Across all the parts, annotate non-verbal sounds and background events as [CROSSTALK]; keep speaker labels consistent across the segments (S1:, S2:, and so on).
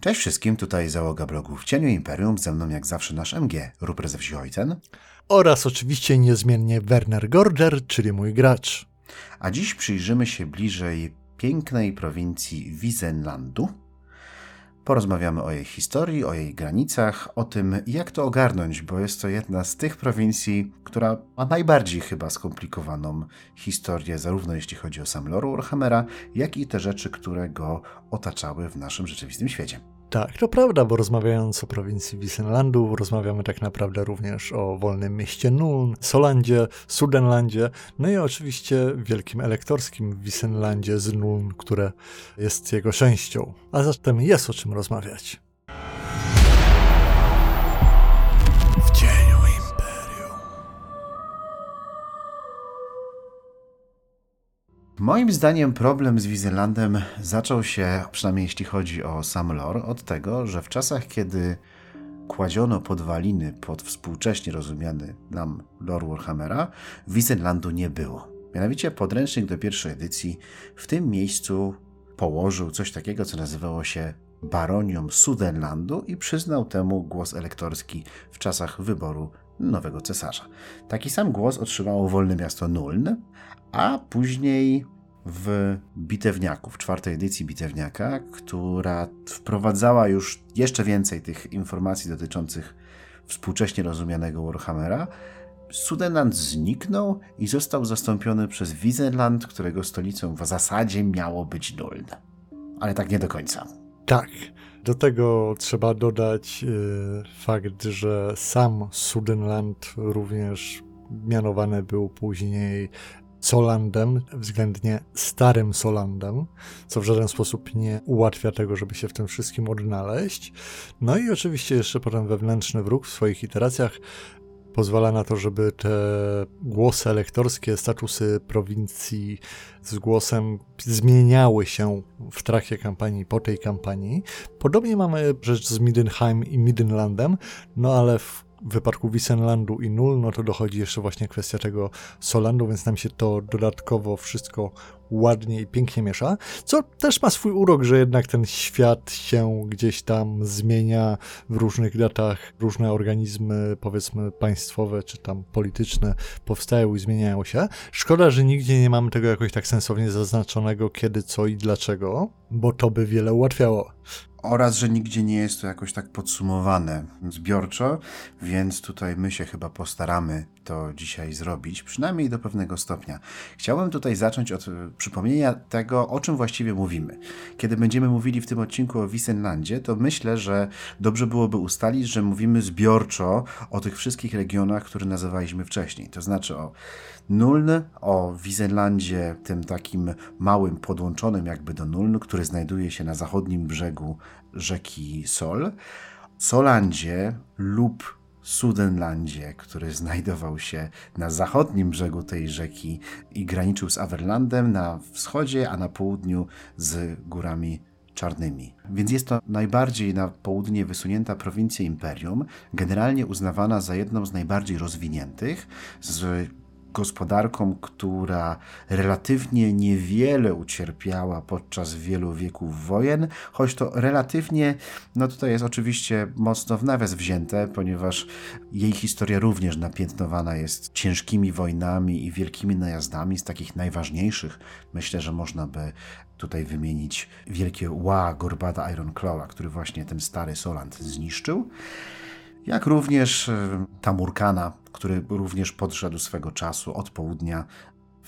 S1: Cześć wszystkim, tutaj załoga blogu w Cieniu Imperium, ze mną jak zawsze nasz MG, Rupert ze wsi Ojcen.
S2: Oraz oczywiście niezmiennie Werner Gorger, czyli mój gracz.
S1: A dziś przyjrzymy się bliżej pięknej prowincji Wisenlandu. Porozmawiamy o jej historii, o jej granicach, o tym, jak to ogarnąć, bo jest to jedna z tych prowincji, która ma najbardziej chyba skomplikowaną historię, zarówno jeśli chodzi o sam lore Warhammera, jak i te rzeczy, które go otaczały w naszym rzeczywistym świecie.
S2: Tak, to prawda, bo rozmawiając o prowincji Wisenlandu, rozmawiamy tak naprawdę również o wolnym mieście Nuln, Solandzie, Sudenlandzie, no i oczywiście wielkim elektorskim Wisenlandzie z Nuln, które jest jego częścią. A zatem jest o czym rozmawiać.
S1: Moim zdaniem problem z Wizelandem zaczął się, przynajmniej jeśli chodzi o sam lore, od tego, że w czasach, kiedy kładziono podwaliny pod współcześnie rozumiany nam lore Warhammera, Wizelandu nie było. Mianowicie podręcznik do pierwszej edycji w tym miejscu położył coś takiego, co nazywało się Baronią Sudenlandu i przyznał temu głos elektorski w czasach wyboru nowego cesarza. Taki sam głos otrzymało wolne miasto Nuln, a później w Bitewniaku, w czwartej edycji Bitewniaka, która wprowadzała już jeszcze więcej tych informacji dotyczących współcześnie rozumianego Warhammera, Sudenland zniknął i został zastąpiony przez Wiesenland, którego stolicą w zasadzie miało być Nuln. Ale tak nie do końca.
S2: Tak. Do tego trzeba dodać yy, fakt, że sam Sudenland również mianowany był później Solandem, względnie starym Solandem, co w żaden sposób nie ułatwia tego, żeby się w tym wszystkim odnaleźć. No i oczywiście jeszcze potem wewnętrzny wróg w swoich iteracjach pozwala na to, żeby te głosy elektorskie, statusy prowincji z głosem zmieniały się w trakcie kampanii, po tej kampanii. Podobnie mamy rzecz z Middenheim i Middenlandem, no ale w w wypadku Wisenlandu i Nul, no to dochodzi jeszcze właśnie kwestia tego Solandu, więc nam się to dodatkowo wszystko ładnie i pięknie miesza, co też ma swój urok, że jednak ten świat się gdzieś tam zmienia w różnych datach, różne organizmy, powiedzmy państwowe czy tam polityczne powstają i zmieniają się. Szkoda, że nigdzie nie mamy tego jakoś tak sensownie zaznaczonego, kiedy, co i dlaczego, bo to by wiele ułatwiało
S1: oraz, że nigdzie nie jest to jakoś tak podsumowane zbiorczo, więc tutaj my się chyba postaramy to dzisiaj zrobić, przynajmniej do pewnego stopnia. Chciałbym tutaj zacząć od przypomnienia tego, o czym właściwie mówimy. Kiedy będziemy mówili w tym odcinku o Wisenlandzie, to myślę, że dobrze byłoby ustalić, że mówimy zbiorczo o tych wszystkich regionach, które nazywaliśmy wcześniej. To znaczy o Nuln, o Wisenlandzie, tym takim małym, podłączonym jakby do Nuln, który znajduje się na zachodnim brzegu rzeki Sol, Solandzie lub Sudenlandzie, który znajdował się na zachodnim brzegu tej rzeki i graniczył z Averlandem na wschodzie, a na południu z górami czarnymi. Więc jest to najbardziej na południe wysunięta prowincja imperium, generalnie uznawana za jedną z najbardziej rozwiniętych, z gospodarką, która relatywnie niewiele ucierpiała podczas wielu wieków wojen, choć to relatywnie, no tutaj jest oczywiście mocno w nawias wzięte, ponieważ jej historia również napiętnowana jest ciężkimi wojnami i wielkimi najazdami z takich najważniejszych. Myślę, że można by tutaj wymienić wielkie ła Gorbada Ironclawa, który właśnie ten stary Soland zniszczył jak również e, Tamurkana, który również podszedł swego czasu od południa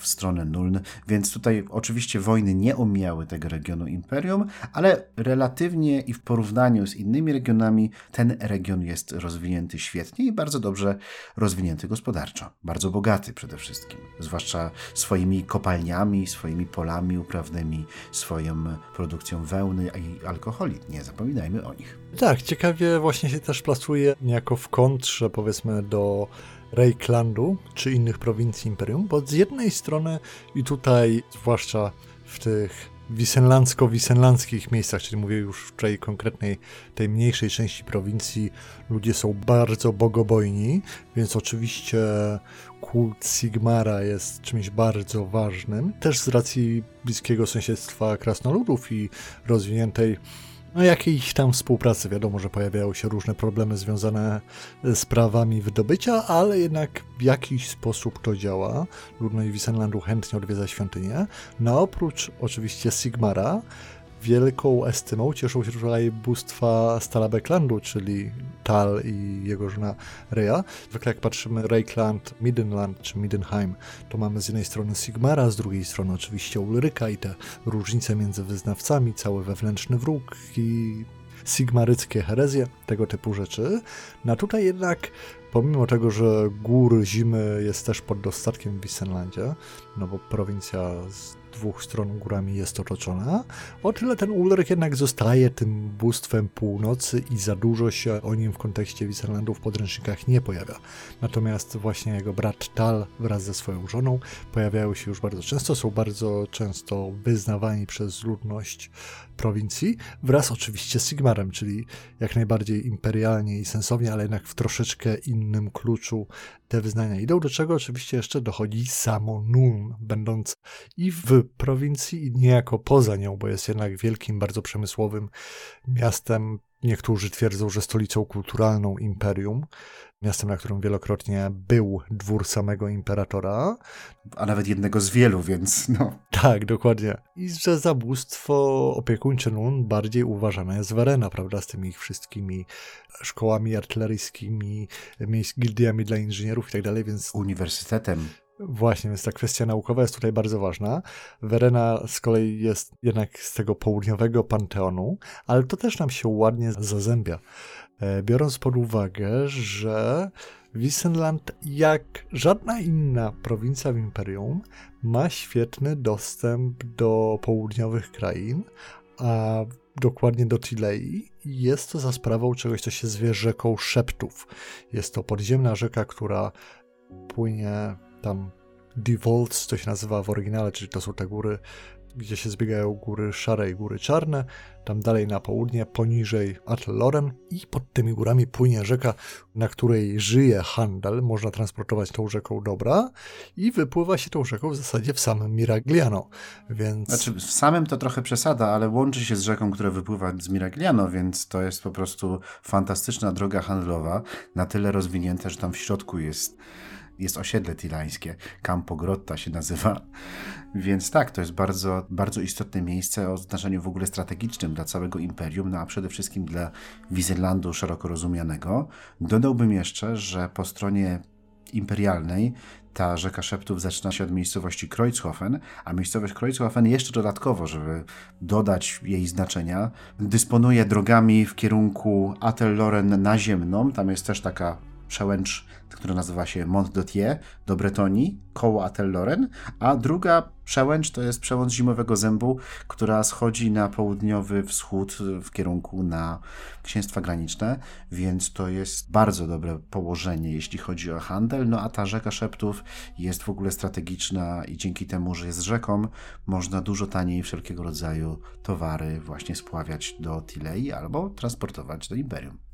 S1: w stronę Nuln, więc tutaj oczywiście wojny nie omijały tego regionu imperium, ale relatywnie i w porównaniu z innymi regionami ten region jest rozwinięty świetnie i bardzo dobrze rozwinięty gospodarczo. Bardzo bogaty przede wszystkim, zwłaszcza swoimi kopalniami, swoimi polami uprawnymi, swoją produkcją wełny i alkoholi. Nie zapominajmy o nich.
S2: Tak, ciekawie właśnie się też plasuje niejako w kontrze powiedzmy do Reiklandu czy innych prowincji imperium, bo z jednej strony i tutaj, zwłaszcza w tych wisenlandzko-wisenlandzkich miejscach, czyli mówię już w tej konkretnej, tej mniejszej części prowincji, ludzie są bardzo bogobojni, więc oczywiście kult Sigmara jest czymś bardzo ważnym. Też z racji bliskiego sąsiedztwa krasnoludów i rozwiniętej No jakiejś tam współpracy. Wiadomo, że pojawiają się różne problemy związane z prawami wydobycia, ale jednak w jakiś sposób to działa. Ludność Wisenlandu chętnie odwiedza świątynię. No oprócz oczywiście Sigmara, wielką estymą cieszą się tutaj bóstwa Stalabeklandu, czyli Tal i jego żona Rhea. Zwykle jak patrzymy Reikland, Midenland czy Midenheim, to mamy z jednej strony Sigmara, z drugiej strony oczywiście Ulryka i te różnice między wyznawcami, cały wewnętrzny wróg i sigmaryckie herezje, tego typu rzeczy. No tutaj jednak, pomimo tego, że gór zimy jest też pod dostatkiem w Wissenlandzie, no bo prowincja z dwóch stron górami jest otoczona, o tyle ten Ulryk jednak zostaje tym bóstwem północy i za dużo się o nim w kontekście Wissenlandu w podręcznikach nie pojawia. Natomiast właśnie jego brat Tal wraz ze swoją żoną pojawiają się już bardzo często, są bardzo często wyznawani przez ludność prowincji, wraz oczywiście z Sigmarem, czyli jak najbardziej imperialnie i sensownie, ale jednak w troszeczkę innym kluczu te wyznania idą, do czego oczywiście jeszcze dochodzi samo Nuln, będąc i w prowincji, i niejako poza nią, bo jest jednak wielkim, bardzo przemysłowym miastem. Niektórzy twierdzą, że stolicą kulturalną imperium, miastem, na którym wielokrotnie był dwór samego imperatora.
S1: A nawet jednego z wielu, więc no.
S2: Tak, dokładnie. I że zabóstwo opiekuńcze Nun bardziej uważane jest Werena, prawda, z tymi ich wszystkimi szkołami artyleryjskimi, gildiami dla inżynierów i tak dalej, więc...
S1: Uniwersytetem.
S2: Właśnie, więc ta kwestia naukowa jest tutaj bardzo ważna. Werena z kolei jest jednak z tego południowego panteonu, ale to też nam się ładnie zazębia. E, biorąc pod uwagę, że Wissenland, jak żadna inna prowincja w Imperium, ma świetny dostęp do południowych krain, a dokładnie do Tilei. Jest to za sprawą czegoś, co się zwie rzeką Szeptów. Jest to podziemna rzeka, która płynie tam Devolts, to się nazywa w oryginale, czyli to są te góry gdzie się zbiegają góry szare i góry czarne, tam dalej na południe, poniżej Atloren i pod tymi górami płynie rzeka, na której żyje handel, można transportować tą rzeką dobra i wypływa się tą rzeką w zasadzie w samym Miragliano, więc...
S1: Znaczy w samym to trochę przesada, ale łączy się z rzeką, która wypływa z Miragliano, więc to jest po prostu fantastyczna droga handlowa, na tyle rozwinięta, że tam w środku jest jest osiedle tilańskie, Campo Grotta się nazywa. Więc tak, to jest bardzo, bardzo istotne miejsce o znaczeniu w ogóle strategicznym dla całego imperium, no a przede wszystkim dla Wizelandu szeroko rozumianego. Dodałbym jeszcze, że po stronie imperialnej ta rzeka Szeptów zaczyna się od miejscowości Kreuzhofen, a miejscowość Kreuzhofen jeszcze dodatkowo, żeby dodać jej znaczenia, dysponuje drogami w kierunku Atelloren naziemną. Tam jest też taka przełęcz, która nazywa się Mont Dotier do Bretonii, koło Atelloren, a druga przełęcz to jest przełącz Zimowego Zębu, która schodzi na południowy wschód w kierunku na księstwa graniczne, więc to jest bardzo dobre położenie, jeśli chodzi o handel, no a ta rzeka Szeptów jest w ogóle strategiczna i dzięki temu, że jest rzeką, można dużo taniej wszelkiego rodzaju towary właśnie spławiać do Tilei albo transportować do Imperium.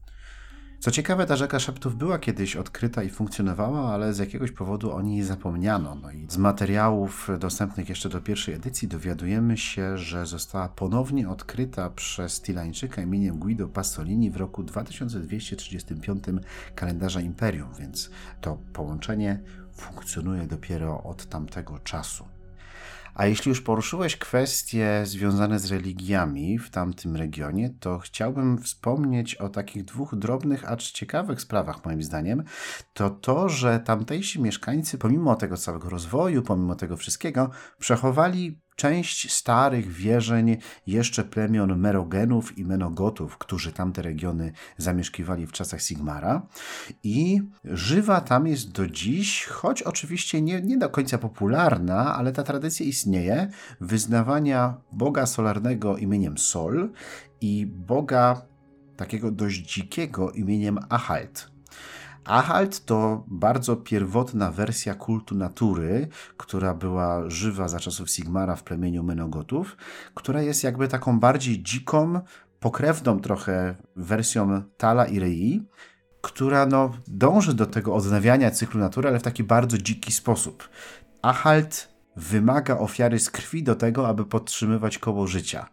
S1: Co ciekawe, ta rzeka Szeptów była kiedyś odkryta i funkcjonowała, ale z jakiegoś powodu o niej zapomniano. No i z materiałów dostępnych jeszcze do pierwszej edycji dowiadujemy się, że została ponownie odkryta przez Tilańczyka imieniem Guido Pasolini w roku 2235 kalendarza Imperium, więc to połączenie funkcjonuje dopiero od tamtego czasu. A jeśli już poruszyłeś kwestie związane z religiami w tamtym regionie, to chciałbym wspomnieć o takich dwóch drobnych, acz ciekawych sprawach, moim zdaniem. To to, że tamtejsi mieszkańcy, pomimo tego całego rozwoju, pomimo tego wszystkiego, przechowali część starych wierzeń jeszcze plemion Merogenów i Menogotów, którzy tamte regiony zamieszkiwali w czasach Sigmara. I żywa tam jest do dziś, choć oczywiście nie, nie do końca popularna, ale ta tradycja istnieje, wyznawania Boga solarnego imieniem Sol i Boga takiego dość dzikiego imieniem Ahalt. Ahalt to bardzo pierwotna wersja kultu natury, która była żywa za czasów Sigmara w plemieniu Menogotów, która jest jakby taką bardziej dziką, pokrewną trochę wersją Tala i Rei, która no, dąży do tego odnawiania cyklu natury, ale w taki bardzo dziki sposób. Ahalt wymaga ofiary z krwi do tego, aby podtrzymywać koło życia.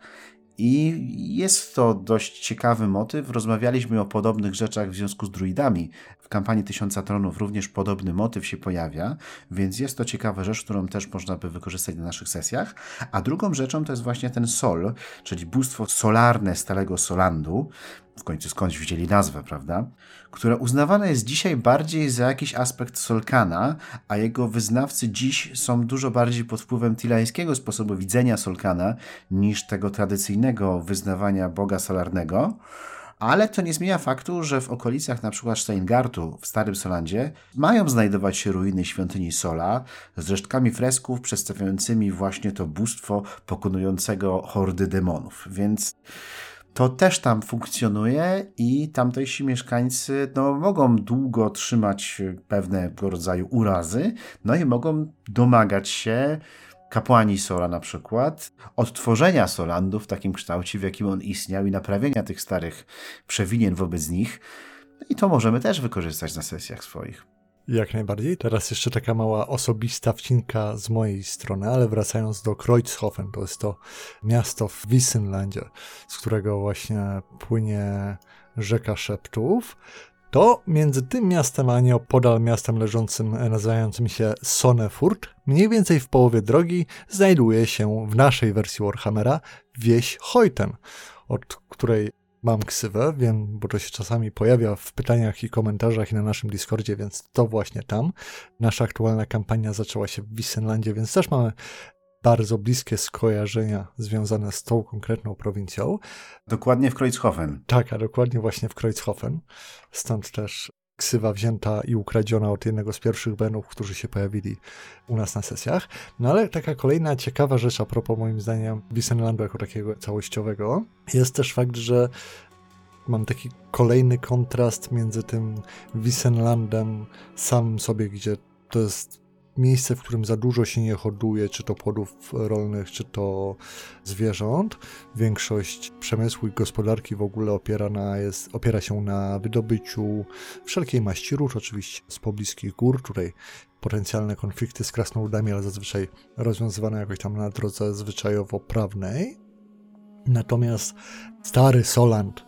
S1: I jest to dość ciekawy motyw. Rozmawialiśmy o podobnych rzeczach w związku z druidami. W kampanii Tysiąca Tronów również podobny motyw się pojawia, więc jest to ciekawa rzecz, którą też można by wykorzystać na naszych sesjach. A drugą rzeczą to jest właśnie ten Sol, czyli bóstwo solarne Stalego Solandu, w końcu skądś wzięli nazwę, prawda? Które uznawane jest dzisiaj bardziej za jakiś aspekt Solkana, a jego wyznawcy dziś są dużo bardziej pod wpływem tilańskiego sposobu widzenia Solkana niż tego tradycyjnego wyznawania Boga Solarnego. Ale to nie zmienia faktu, że w okolicach np. Steingartu w Starym Solandzie mają znajdować się ruiny świątyni Sola z resztkami fresków przedstawiającymi właśnie to bóstwo pokonującego hordy demonów. Więc to też tam funkcjonuje i tamtejsi mieszkańcy no, mogą długo trzymać pewnego rodzaju urazy, no i mogą domagać się kapłani Sola na przykład, odtworzenia Solandu w takim kształcie, w jakim on istniał i naprawienia tych starych przewinień wobec nich. I to możemy też wykorzystać na sesjach swoich.
S2: Jak najbardziej. Teraz jeszcze taka mała osobista wcinka z mojej strony, ale wracając do Kreuzhofen, to jest to miasto w Wissenlandzie, z którego właśnie płynie rzeka Szeptów, to między tym miastem a nieopodal miastem leżącym, nazywającym się Sonnefurt, mniej więcej w połowie drogi, znajduje się w naszej wersji Warhammera wieś Heuten, od której mam ksywę, wiem, bo to się czasami pojawia w pytaniach i komentarzach i na naszym Discordzie, więc to właśnie tam. Nasza aktualna kampania zaczęła się w Wissenlandzie, więc też mamy bardzo bliskie skojarzenia związane z tą konkretną prowincją.
S1: Dokładnie w Kreuzhofen.
S2: Tak, a dokładnie właśnie w Kreuzhofen. Stąd też ksywa wzięta i ukradziona od jednego z pierwszych benów, którzy się pojawili u nas na sesjach. No ale taka kolejna ciekawa rzecz a propos moim zdaniem Wissenlandu jako takiego całościowego jest też fakt, że mam taki kolejny kontrast między tym Wissenlandem samym sobie, gdzie to jest miejsce, w którym za dużo się nie hoduje, czy to płodów rolnych, czy to zwierząt. Większość przemysłu i gospodarki w ogóle opiera, na, jest, opiera się na wydobyciu wszelkiej maści róż, oczywiście z pobliskich gór, tutaj potencjalne konflikty z krasnoludami, ale zazwyczaj rozwiązywane jakoś tam na drodze zwyczajowo-prawnej. Natomiast stary Soland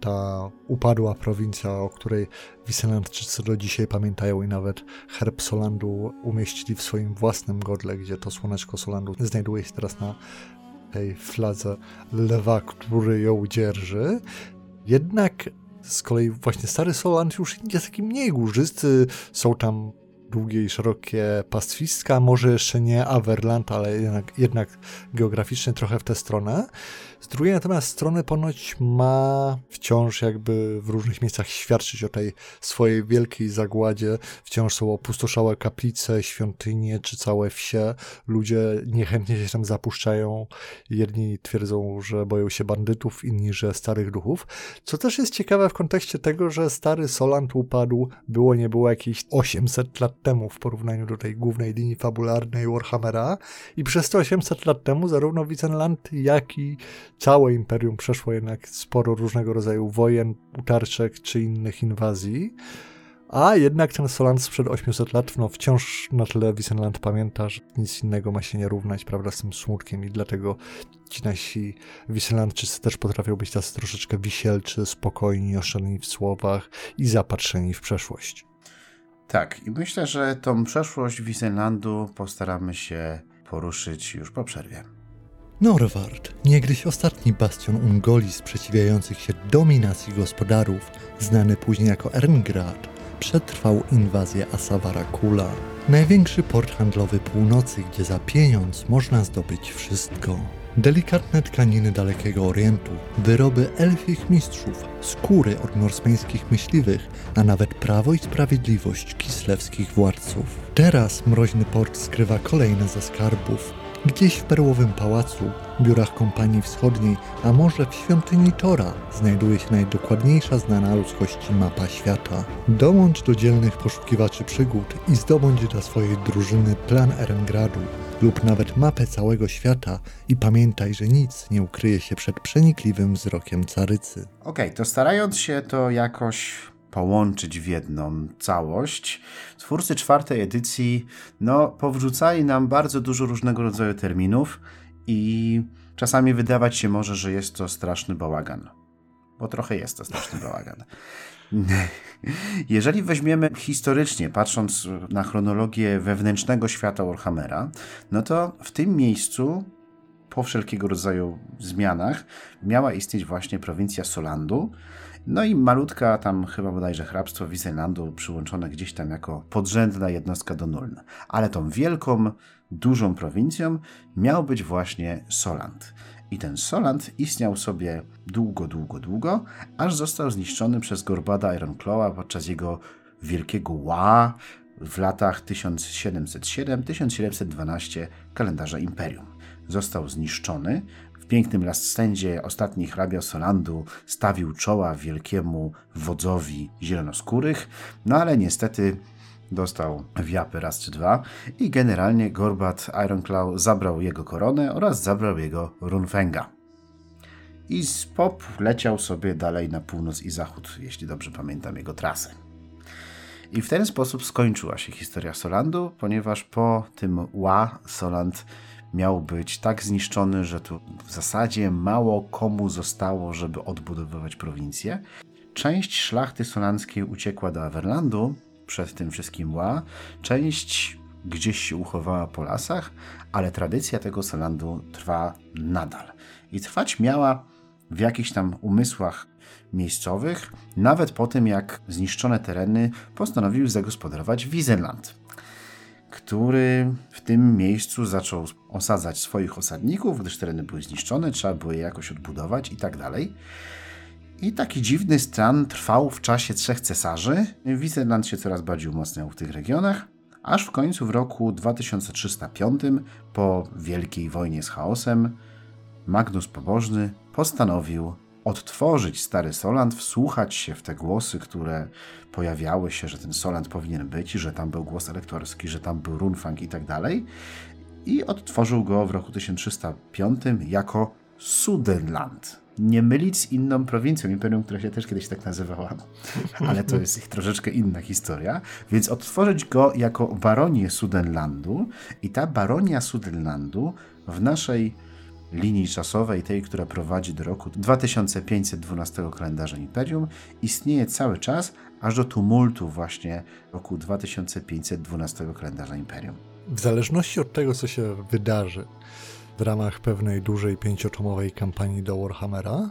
S2: ta upadła prowincja, o której Wissenlandczycy do dzisiaj pamiętają i nawet herb Solandu umieścili w swoim własnym godle, gdzie to słoneczko Solandu znajduje się teraz na tej fladze lewa, który ją dzierży. Jednak z kolei właśnie stary Soland już jest taki mniej górzysty, są tam długie i szerokie pastwiska, może jeszcze nie Averland, ale jednak, jednak geograficznie trochę w tę stronę. Z drugiej natomiast strony ponoć ma wciąż jakby w różnych miejscach świadczyć o tej swojej wielkiej zagładzie. Wciąż są opustoszałe kaplice, świątynie czy całe wsie. Ludzie niechętnie się tam zapuszczają. Jedni twierdzą, że boją się bandytów, inni, że starych duchów. Co też jest ciekawe w kontekście tego, że stary Solant upadł, było nie było jakieś 800 lat temu w porównaniu do tej głównej linii fabularnej Warhammera i przez te 800 lat temu zarówno Wittenland, jak i całe imperium przeszło jednak sporo różnego rodzaju wojen, utarczek czy innych inwazji. A jednak ten Soland sprzed 800 lat, no wciąż na tyle Wissenland pamięta, że nic innego ma się nie równać, prawda, z tym smutkiem i dlatego ci nasi Wissenlandczycy też potrafią być tacy troszeczkę wisielczy, spokojni, oszczędni w słowach i zapatrzeni w przeszłość.
S1: Tak, i myślę, że tą przeszłość Wissenlandu postaramy się poruszyć już po przerwie.
S3: Norward, niegdyś ostatni bastion Ungoli sprzeciwiających się dominacji gospodarów, znany później jako Erngrad, przetrwał inwazję Asawara Kula. Największy port handlowy północy, gdzie za pieniądz można zdobyć wszystko. Delikatne tkaniny Dalekiego Orientu, wyroby elfich mistrzów, skóry od norsmeńskich myśliwych, a nawet prawo i sprawiedliwość kislewskich władców. Teraz mroźny port skrywa kolejne ze skarbów, Gdzieś w perłowym pałacu, biurach kompanii wschodniej, a może w świątyni Tora znajduje się najdokładniejsza znana ludzkości mapa świata. Dołącz do dzielnych poszukiwaczy przygód i zdobądź dla swojej drużyny plan Erengradu lub nawet mapę całego świata i pamiętaj, że nic nie ukryje się przed przenikliwym wzrokiem carycy.
S1: Okej, okay, to starając się to jakoś połączyć w jedną całość. Twórcy czwartej edycji no, powrzucali nam bardzo dużo różnego rodzaju terminów i czasami wydawać się może, że jest to straszny bałagan. Bo trochę jest to straszny [LAUGHS] bałagan. Jeżeli weźmiemy historycznie, patrząc na chronologię wewnętrznego świata Warhammera, no to w tym miejscu, po wszelkiego rodzaju zmianach, miała istnieć właśnie prowincja Solandu, no i malutka tam chyba bodajże hrabstwo Wisenlandu przyłączone gdzieś tam jako podrzędna jednostka do Nuln. Ale tą wielką, dużą prowincją miał być właśnie Soland. I ten Soland istniał sobie długo, długo, długo, aż został zniszczony przez Gorbada Ironclawa podczas jego wielkiego ła w latach 1707-1712 kalendarza Imperium. Został zniszczony. W pięknym Last Standzie ostatni hrabia Solandu stawił czoła wielkiemu wodzowi zielonoskórych, no ale niestety dostał wiapy raz czy dwa i generalnie Gorbat Ironclaw zabrał jego koronę oraz zabrał jego Runfenga. I z pop leciał sobie dalej na północ i zachód, jeśli dobrze pamiętam jego trasę. I w ten sposób skończyła się historia Solandu, ponieważ po tym Ła Soland miał być tak zniszczony, że tu w zasadzie mało komu zostało, żeby odbudowywać prowincję. Część szlachty solandzkiej uciekła do Averlandu przed tym wszystkim Ła, część gdzieś się uchowała po lasach, ale tradycja tego Solandu trwa nadal. I trwać miała w jakichś tam umysłach miejscowych, nawet po tym jak zniszczone tereny postanowił zagospodarować Wiesenland który w tym miejscu zaczął osadzać swoich osadników, gdyż tereny były zniszczone, trzeba było je jakoś odbudować i tak dalej. I taki dziwny stan trwał w czasie trzech cesarzy. Wisenland się coraz bardziej umacniał w tych regionach, aż w końcu w roku 2305, po Wielkiej Wojnie z Chaosem, Magnus Pobożny postanowił odtworzyć stary Soland, wsłuchać się w te głosy, które pojawiały się, że ten Soland powinien być, że tam był głos elektorski, że tam był Runfang i tak dalej. I odtworzył go w roku 1305 jako Sudenland. Nie mylić z inną prowincją, imperium, która się też kiedyś tak nazywała, [LAUGHS] ale to jest ich troszeczkę inna historia. Więc odtworzyć go jako baronię Sudenlandu i ta baronia Sudenlandu w naszej linii czasowej, tej, która prowadzi do roku 2512 kalendarza Imperium, istnieje cały czas, aż do tumultu właśnie roku 2512 kalendarza Imperium.
S2: W zależności od tego, co się wydarzy w ramach pewnej dużej pięciotomowej kampanii do Warhammera,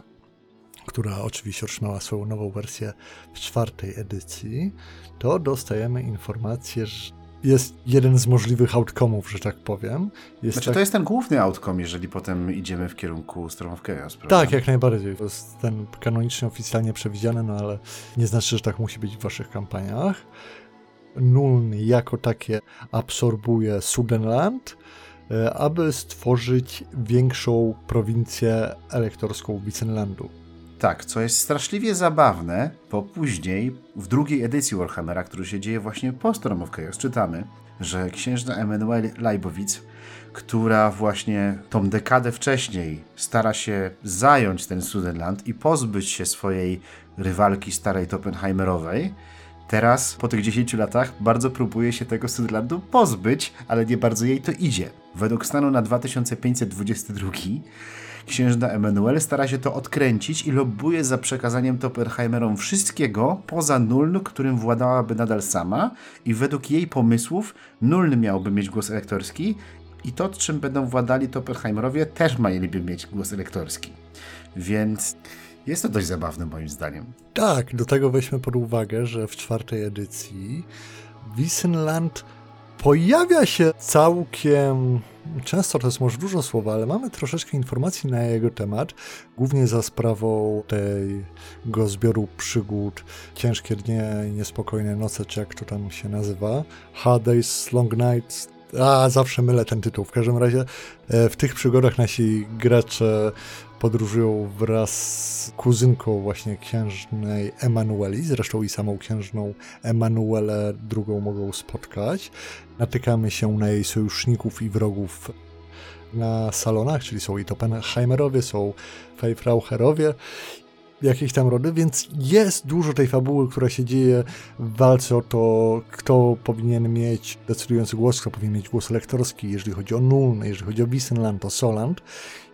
S2: która oczywiście otrzymała swoją nową wersję w czwartej edycji, to dostajemy informację, że jest jeden z możliwych outcome'ów, że tak powiem. Jest
S1: znaczy,
S2: tak...
S1: to jest ten główny outcome, jeżeli potem idziemy w kierunku Storm of Chaos, prawda?
S2: Tak, jak najbardziej. To jest ten kanonicznie, oficjalnie przewidziany, no ale nie znaczy, że tak musi być w waszych kampaniach. Nuln jako takie absorbuje Sudenland, e, aby stworzyć większą prowincję elektorską Wicenlandu.
S1: Tak, co jest straszliwie zabawne, bo później w drugiej edycji Warhammera, który się dzieje właśnie po Storm of Chaos, czytamy, że księżna Emanuel Leibowitz, która właśnie tą dekadę wcześniej stara się zająć ten Sudenland i pozbyć się swojej rywalki starej Toppenheimerowej, teraz po tych 10 latach bardzo próbuje się tego Sudenlandu pozbyć, ale nie bardzo jej to idzie. Według stanu na 2522 księżna Emanuel stara się to odkręcić i lobbuje za przekazaniem Toppenheimerom wszystkiego poza Nuln, którym władałaby nadal sama i według jej pomysłów Nuln miałby mieć głos elektorski i to, czym będą władali Toppenheimerowie, też mieliby mieć głos elektorski. Więc jest to dość zabawne moim zdaniem.
S2: Tak, do tego weźmy pod uwagę, że w czwartej edycji Wissenland pojawia się całkiem często, to jest może dużo słowa, ale mamy troszeczkę informacji na jego temat, głównie za sprawą tego zbioru przygód Ciężkie dnie i niespokojne noce, czy jak to tam się nazywa, Hard Days, Long Nights, a zawsze mylę ten tytuł. W każdym razie e, w tych przygodach nasi gracze podróżują wraz z kuzynką właśnie księżnej Emanueli, zresztą i samą księżną Emanuelę drugą mogą spotkać. Natykamy się na jej sojuszników i wrogów na salonach, czyli są i Toppenheimerowie, są Feifraucherowie jakieś tam rody, więc jest dużo tej fabuły, która się dzieje w walce o to, kto powinien mieć decydujący głos, kto powinien mieć głos elektorski, jeżeli chodzi o Nuln, jeżeli chodzi o Wissenland, o Soland.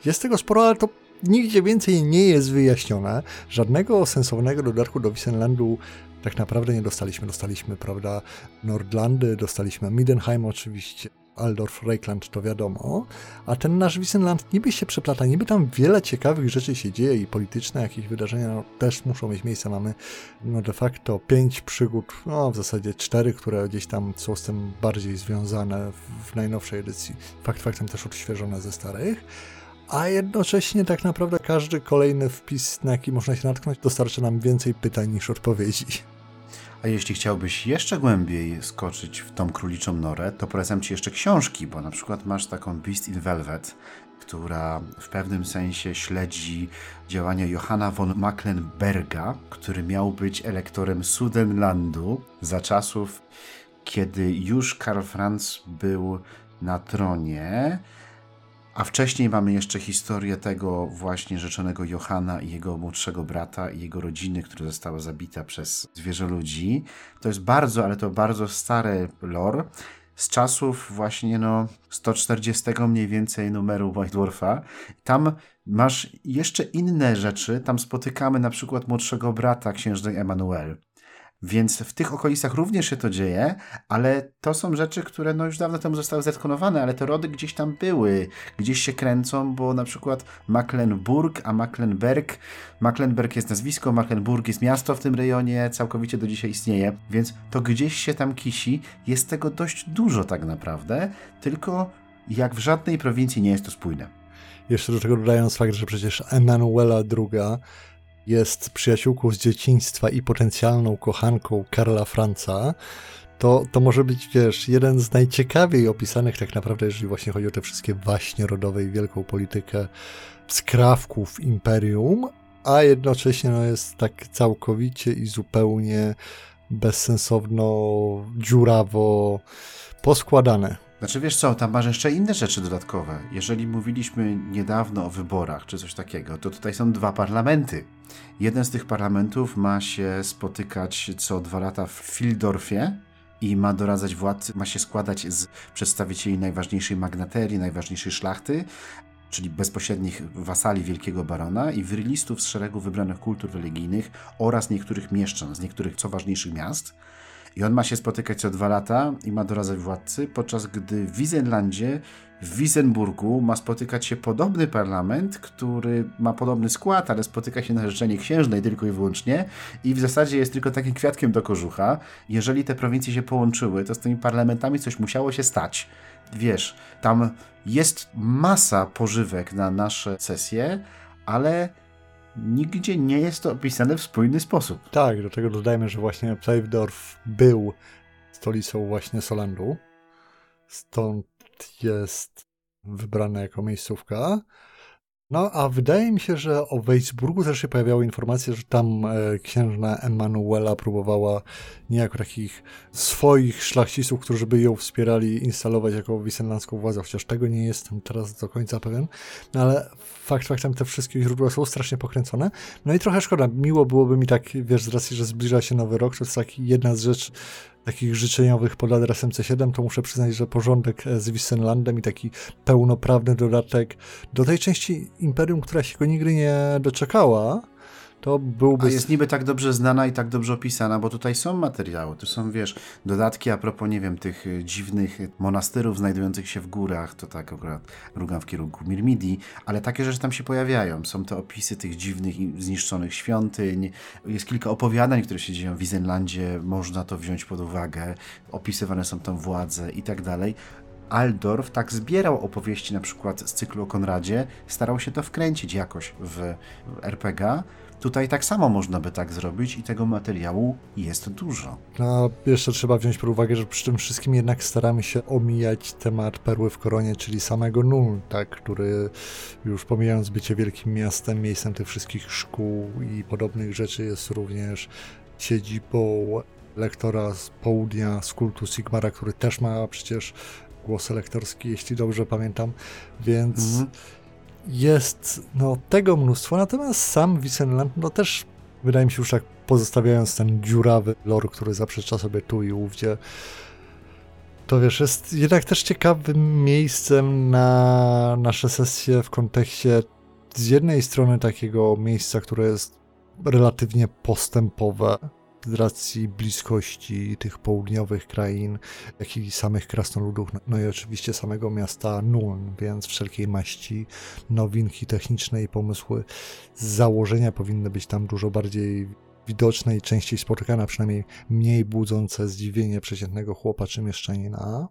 S2: Jest tego sporo, ale to nigdzie więcej nie jest wyjaśnione. Żadnego sensownego dodatku do Wissenlandu tak naprawdę nie dostaliśmy. Dostaliśmy, prawda, Nordlandy, dostaliśmy Midenheim oczywiście, Aldorf, Reikland to wiadomo, a ten nasz Wissenland niby się przeplata, niby tam wiele ciekawych rzeczy się dzieje i polityczne jakieś wydarzenia no, też muszą mieć miejsce. Mamy no de facto pięć przygód, no w zasadzie cztery, które gdzieś tam są z tym bardziej związane w, w najnowszej edycji. Fakt faktem też odświeżone ze starych a jednocześnie tak naprawdę każdy kolejny wpis, na jaki można się natknąć, dostarcza nam więcej pytań niż odpowiedzi.
S1: A jeśli chciałbyś jeszcze głębiej skoczyć w tą króliczą norę, to polecam Ci jeszcze książki, bo na przykład masz taką Beast in Velvet, która w pewnym sensie śledzi działania Johanna von Mecklenberga, który miał być elektorem Sudenlandu za czasów, kiedy już Karl Franz był na tronie. A wcześniej mamy jeszcze historię tego właśnie rzeczonego Johanna i jego młodszego brata i jego rodziny, która została zabita przez zwierzę ludzi. To jest bardzo, ale to bardzo stare lore z czasów właśnie no 140 mniej więcej numeru White Dwarfa. Tam masz jeszcze inne rzeczy. Tam spotykamy na przykład młodszego brata księżnej Emanuel. Więc w tych okolicach również się to dzieje, ale to są rzeczy, które no już dawno temu zostały zetkonowane, ale te rody gdzieś tam były, gdzieś się kręcą, bo na przykład Mecklenburg, a Mecklenberg, Mecklenberg jest nazwisko, Mecklenburg jest miasto w tym rejonie, całkowicie do dzisiaj istnieje, więc to gdzieś się tam kisi, jest tego dość dużo tak naprawdę, tylko jak w żadnej prowincji nie jest to spójne.
S2: Jeszcze do tego dodając fakt, że przecież Emanuela II jest przyjaciółką z dzieciństwa i potencjalną kochanką Karla Franca, to, to może być, wiesz, jeden z najciekawiej opisanych tak naprawdę, jeżeli właśnie chodzi o te wszystkie waśnie rodowe i wielką politykę skrawków imperium, a jednocześnie no, jest tak całkowicie i zupełnie bezsensowno, dziurawo poskładane.
S1: Znaczy wiesz co, tam masz jeszcze inne rzeczy dodatkowe. Jeżeli mówiliśmy niedawno o wyborach czy coś takiego, to tutaj są dwa parlamenty. Jeden z tych parlamentów ma się spotykać co dwa lata w Fildorfie i ma doradzać władcy, ma się składać z przedstawicieli najważniejszej magnaterii, najważniejszej szlachty, czyli bezpośrednich wasali wielkiego barona i wyrylistów z szeregu wybranych kultur religijnych oraz niektórych mieszczan z niektórych co ważniejszych miast. I on ma się spotykać co dwa lata i ma doradzać władcy, podczas gdy w Wisenlandzie, w Wisenburgu ma spotykać się podobny parlament, który ma podobny skład, ale spotyka się na życzenie księżnej tylko i wyłącznie i w zasadzie jest tylko takim kwiatkiem do kożucha. Jeżeli te prowincje się połączyły, to z tymi parlamentami coś musiało się stać. Wiesz, tam jest masa pożywek na nasze sesje, ale nigdzie nie jest to opisane w spójny sposób.
S2: Tak, do tego dodajmy, że właśnie Pfeifdorf był stolicą właśnie Solandu. Stąd jest wybrane jako miejscówka. No, a wydaje mi się, że o Weisburgu też się pojawiały informacje, że tam e, księżna Emanuela próbowała niejako takich swoich szlachciców, którzy by ją wspierali, instalować jako wisenlandzką władzę, chociaż tego nie jestem teraz do końca pewien. No ale fakt faktem te wszystkie źródła są strasznie pokręcone. No i trochę szkoda. Miło byłoby mi tak, wiesz, z racji, że zbliża się nowy rok, to jest taki jedna z rzeczy, takich życzeniowych pod adresem C7, to muszę przyznać, że porządek z Wissenlandem i taki pełnoprawny dodatek do tej części Imperium, która się go nigdy nie doczekała, to byłby...
S1: A jest niby tak dobrze znana i tak dobrze opisana, bo tutaj są materiały, tu są, wiesz, dodatki a propos, nie wiem, tych y, dziwnych monasterów znajdujących się w górach, to tak akurat rugam w kierunku Mirmidi, ale takie rzeczy tam się pojawiają. Są te opisy tych dziwnych i zniszczonych świątyń, jest kilka opowiadań, które się dzieją w Wisenlandzie, można to wziąć pod uwagę, opisywane są tam władze i tak dalej. Aldorf tak zbierał opowieści na przykład z cyklu o Konradzie, starał się to wkręcić jakoś w RPG, Tutaj tak samo można by tak zrobić i tego materiału jest dużo.
S2: No, jeszcze trzeba wziąć pod uwagę, że przy tym wszystkim jednak staramy się omijać temat perły w koronie, czyli samego Nul, tak, który już pomijając bycie wielkim miastem, miejscem tych wszystkich szkół i podobnych rzeczy jest również siedzibą lektora z południa, z kultu Sigmara, który też ma przecież głos lektorski, jeśli dobrze pamiętam, więc... Mhm jest no, tego mnóstwo, natomiast sam Wissenland no też wydaje mi się już tak pozostawiając ten dziurawy lore, który zaprzecza sobie tu i ówdzie, to wiesz, jest jednak też ciekawym miejscem na nasze sesje w kontekście z jednej strony takiego miejsca, które jest relatywnie postępowe z racji bliskości tych południowych krain, jak i samych krasnoludów, no i oczywiście samego miasta Nuln, więc wszelkiej maści nowinki techniczne i pomysły z założenia powinny być tam dużo bardziej widoczne i częściej spotykane, przynajmniej mniej budzące zdziwienie przeciętnego chłopa czy mieszczanina.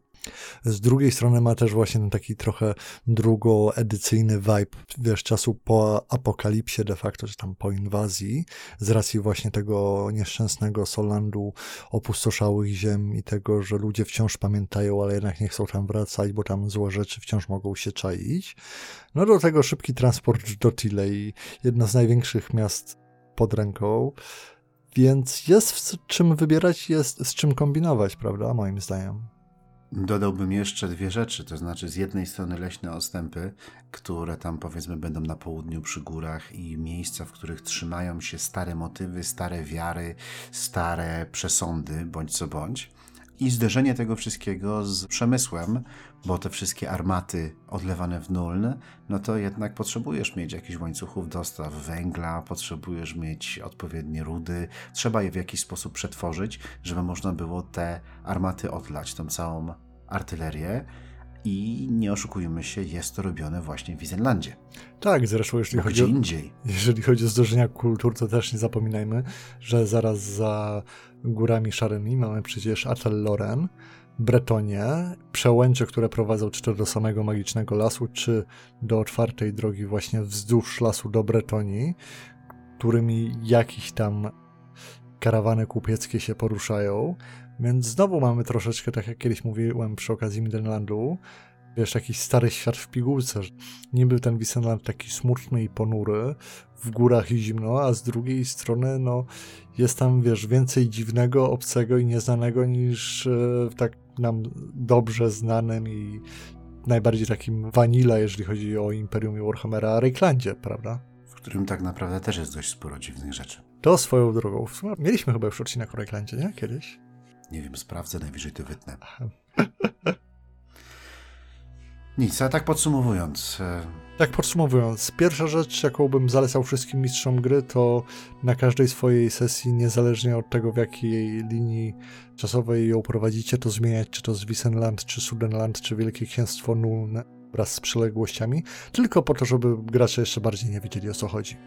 S2: Z drugiej strony ma też właśnie taki trochę drugoedycyjny vibe, wiesz, czasu po apokalipsie de facto, czy tam po inwazji, z racji właśnie tego nieszczęsnego Solandu, opustoszałych ziem i tego, że ludzie wciąż pamiętają, ale jednak nie chcą tam wracać, bo tam złe rzeczy wciąż mogą się czaić. No do tego szybki transport do Tile jedno z największych miast pod ręką, więc jest w czym wybierać, jest z czym kombinować, prawda, moim zdaniem.
S1: Dodałbym jeszcze dwie rzeczy, to znaczy z jednej strony leśne ostępy, które tam powiedzmy będą na południu przy górach i miejsca, w których trzymają się stare motywy, stare wiary, stare przesądy, bądź co bądź. I zderzenie tego wszystkiego z przemysłem, bo te wszystkie armaty odlewane w Nuln, no to jednak potrzebujesz mieć jakichś łańcuchów dostaw węgla, potrzebujesz mieć odpowiednie rudy, trzeba je w jakiś sposób przetworzyć, żeby można było te armaty odlać, tą całą artylerię. I nie oszukujmy się, jest to robione właśnie w Wisenlandzie.
S2: Tak, zresztą jeśli
S1: Bo
S2: chodzi, o,
S1: indziej.
S2: jeżeli chodzi o zdarzenia kultur, to też nie zapominajmy, że zaraz za górami szarymi mamy przecież Atel Loren, Bretonię, przełęcze, które prowadzą czy to do samego magicznego lasu, czy do otwartej drogi właśnie wzdłuż lasu do Bretonii, którymi jakieś tam karawany kupieckie się poruszają. Więc znowu mamy troszeczkę, tak jak kiedyś mówiłem przy okazji Midenlandu, wiesz, taki stary świat w pigułce. Niby ten Wissenland taki smutny i ponury, w górach i zimno, a z drugiej strony, no, jest tam, wiesz, więcej dziwnego, obcego i nieznanego niż e, w tak nam dobrze znanym i najbardziej takim vanilla, jeżeli chodzi o Imperium i Warhammera, Reiklandzie, prawda?
S1: w którym tak naprawdę też jest dość sporo dziwnych rzeczy.
S2: To swoją drogą. Mieliśmy chyba już odcinek o Reiklandzie, nie? Kiedyś.
S1: Nie wiem, sprawdzę, najwyżej to wytnę. [LAUGHS] Nic, a tak podsumowując, e,
S2: Tak podsumowując, pierwsza rzecz, jaką bym zalecał wszystkim mistrzom gry, to na każdej swojej sesji, niezależnie od tego, w jakiej linii czasowej ją prowadzicie, to zmieniać, czy to z Wissenland, czy Sudenland, czy Wielkie Księstwo Nuln wraz z przyległościami, tylko po to, żeby gracze jeszcze bardziej nie wiedzieli, o co chodzi.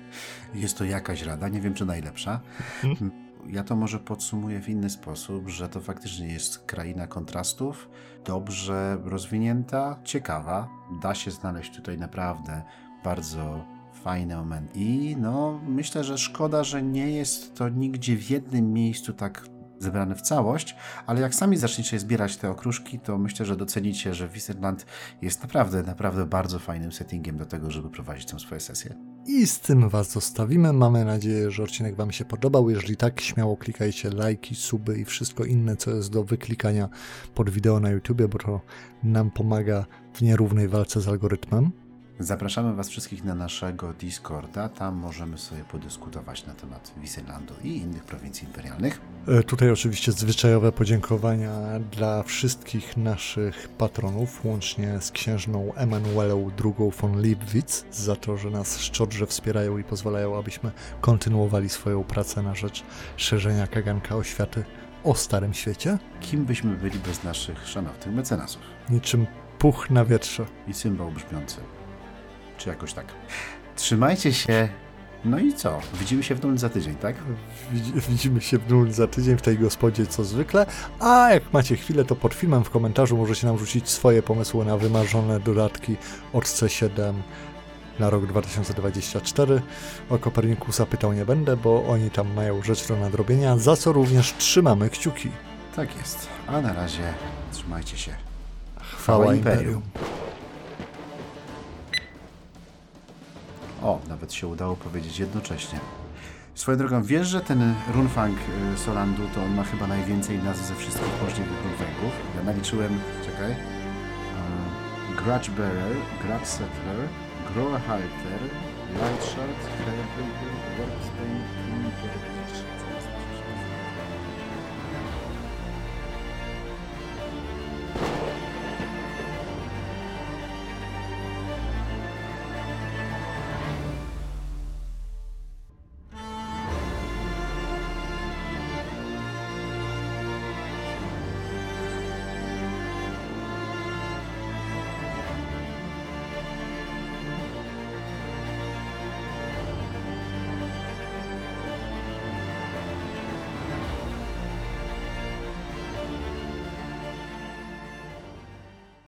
S1: jest to jakaś rada, nie wiem czy najlepsza. Ja to może podsumuję w inny sposób, że to faktycznie jest kraina kontrastów, dobrze rozwinięta, ciekawa. Da się znaleźć tutaj naprawdę bardzo fajny moment. I no, myślę, że szkoda, że nie jest to nigdzie w jednym miejscu tak zebrane w całość, ale jak sami zaczniecie zbierać te okruszki, to myślę, że docenicie, że Wissenland jest naprawdę, naprawdę bardzo fajnym settingiem do tego, żeby prowadzić tam swoje sesje.
S2: I z tym Was zostawimy. Mamy nadzieję, że odcinek Wam się podobał. Jeżeli tak, śmiało klikajcie lajki, suby i wszystko inne, co jest do wyklikania pod wideo na YouTube, bo to nam pomaga w nierównej walce z algorytmem.
S1: Zapraszamy Was wszystkich na naszego Discorda. Tam możemy sobie podyskutować na temat Wissenlandu i innych prowincji imperialnych.
S2: E, Tutaj oczywiście zwyczajowe podziękowania dla wszystkich naszych patronów, łącznie z księżną Emanuelą II von Leibwitz, za to, że nas szczodrze wspierają i pozwalają, abyśmy kontynuowali swoją pracę na rzecz szerzenia kaganka oświaty o Starym Świecie,
S1: Kim byśmy byli bez naszych szanownych mecenasów?
S2: niczym puch na wietrze.
S1: I cymbał brzmiący. Czy jakoś tak. Trzymajcie się. No i co? Widzimy się w dół za tydzień, tak?
S2: Widzi- Widzimy się w nul za tydzień w tej gospodzie, co zwykle. A jak macie chwilę, to pod filmem w komentarzu możecie nam rzucić swoje pomysły na wymarzone dodatki od C7 na rok 2024. O Kopernikusa pytał nie będę, bo oni tam mają rzecz do nadrobienia, za co również trzymamy kciuki.
S1: Tak jest. A na razie trzymajcie się.
S2: Chwała Imperium.
S1: O, nawet się udało powiedzieć jednocześnie. Swoją drogą, wiesz, że ten Runfang y, Solandu to on ma chyba najwięcej nazw ze wszystkich możliwych Runfangów? Ja naliczyłem, czekaj. Um, Grudge Bearer, Grudge Settler, Grohalter, Loudshard, Helvig, Workspain,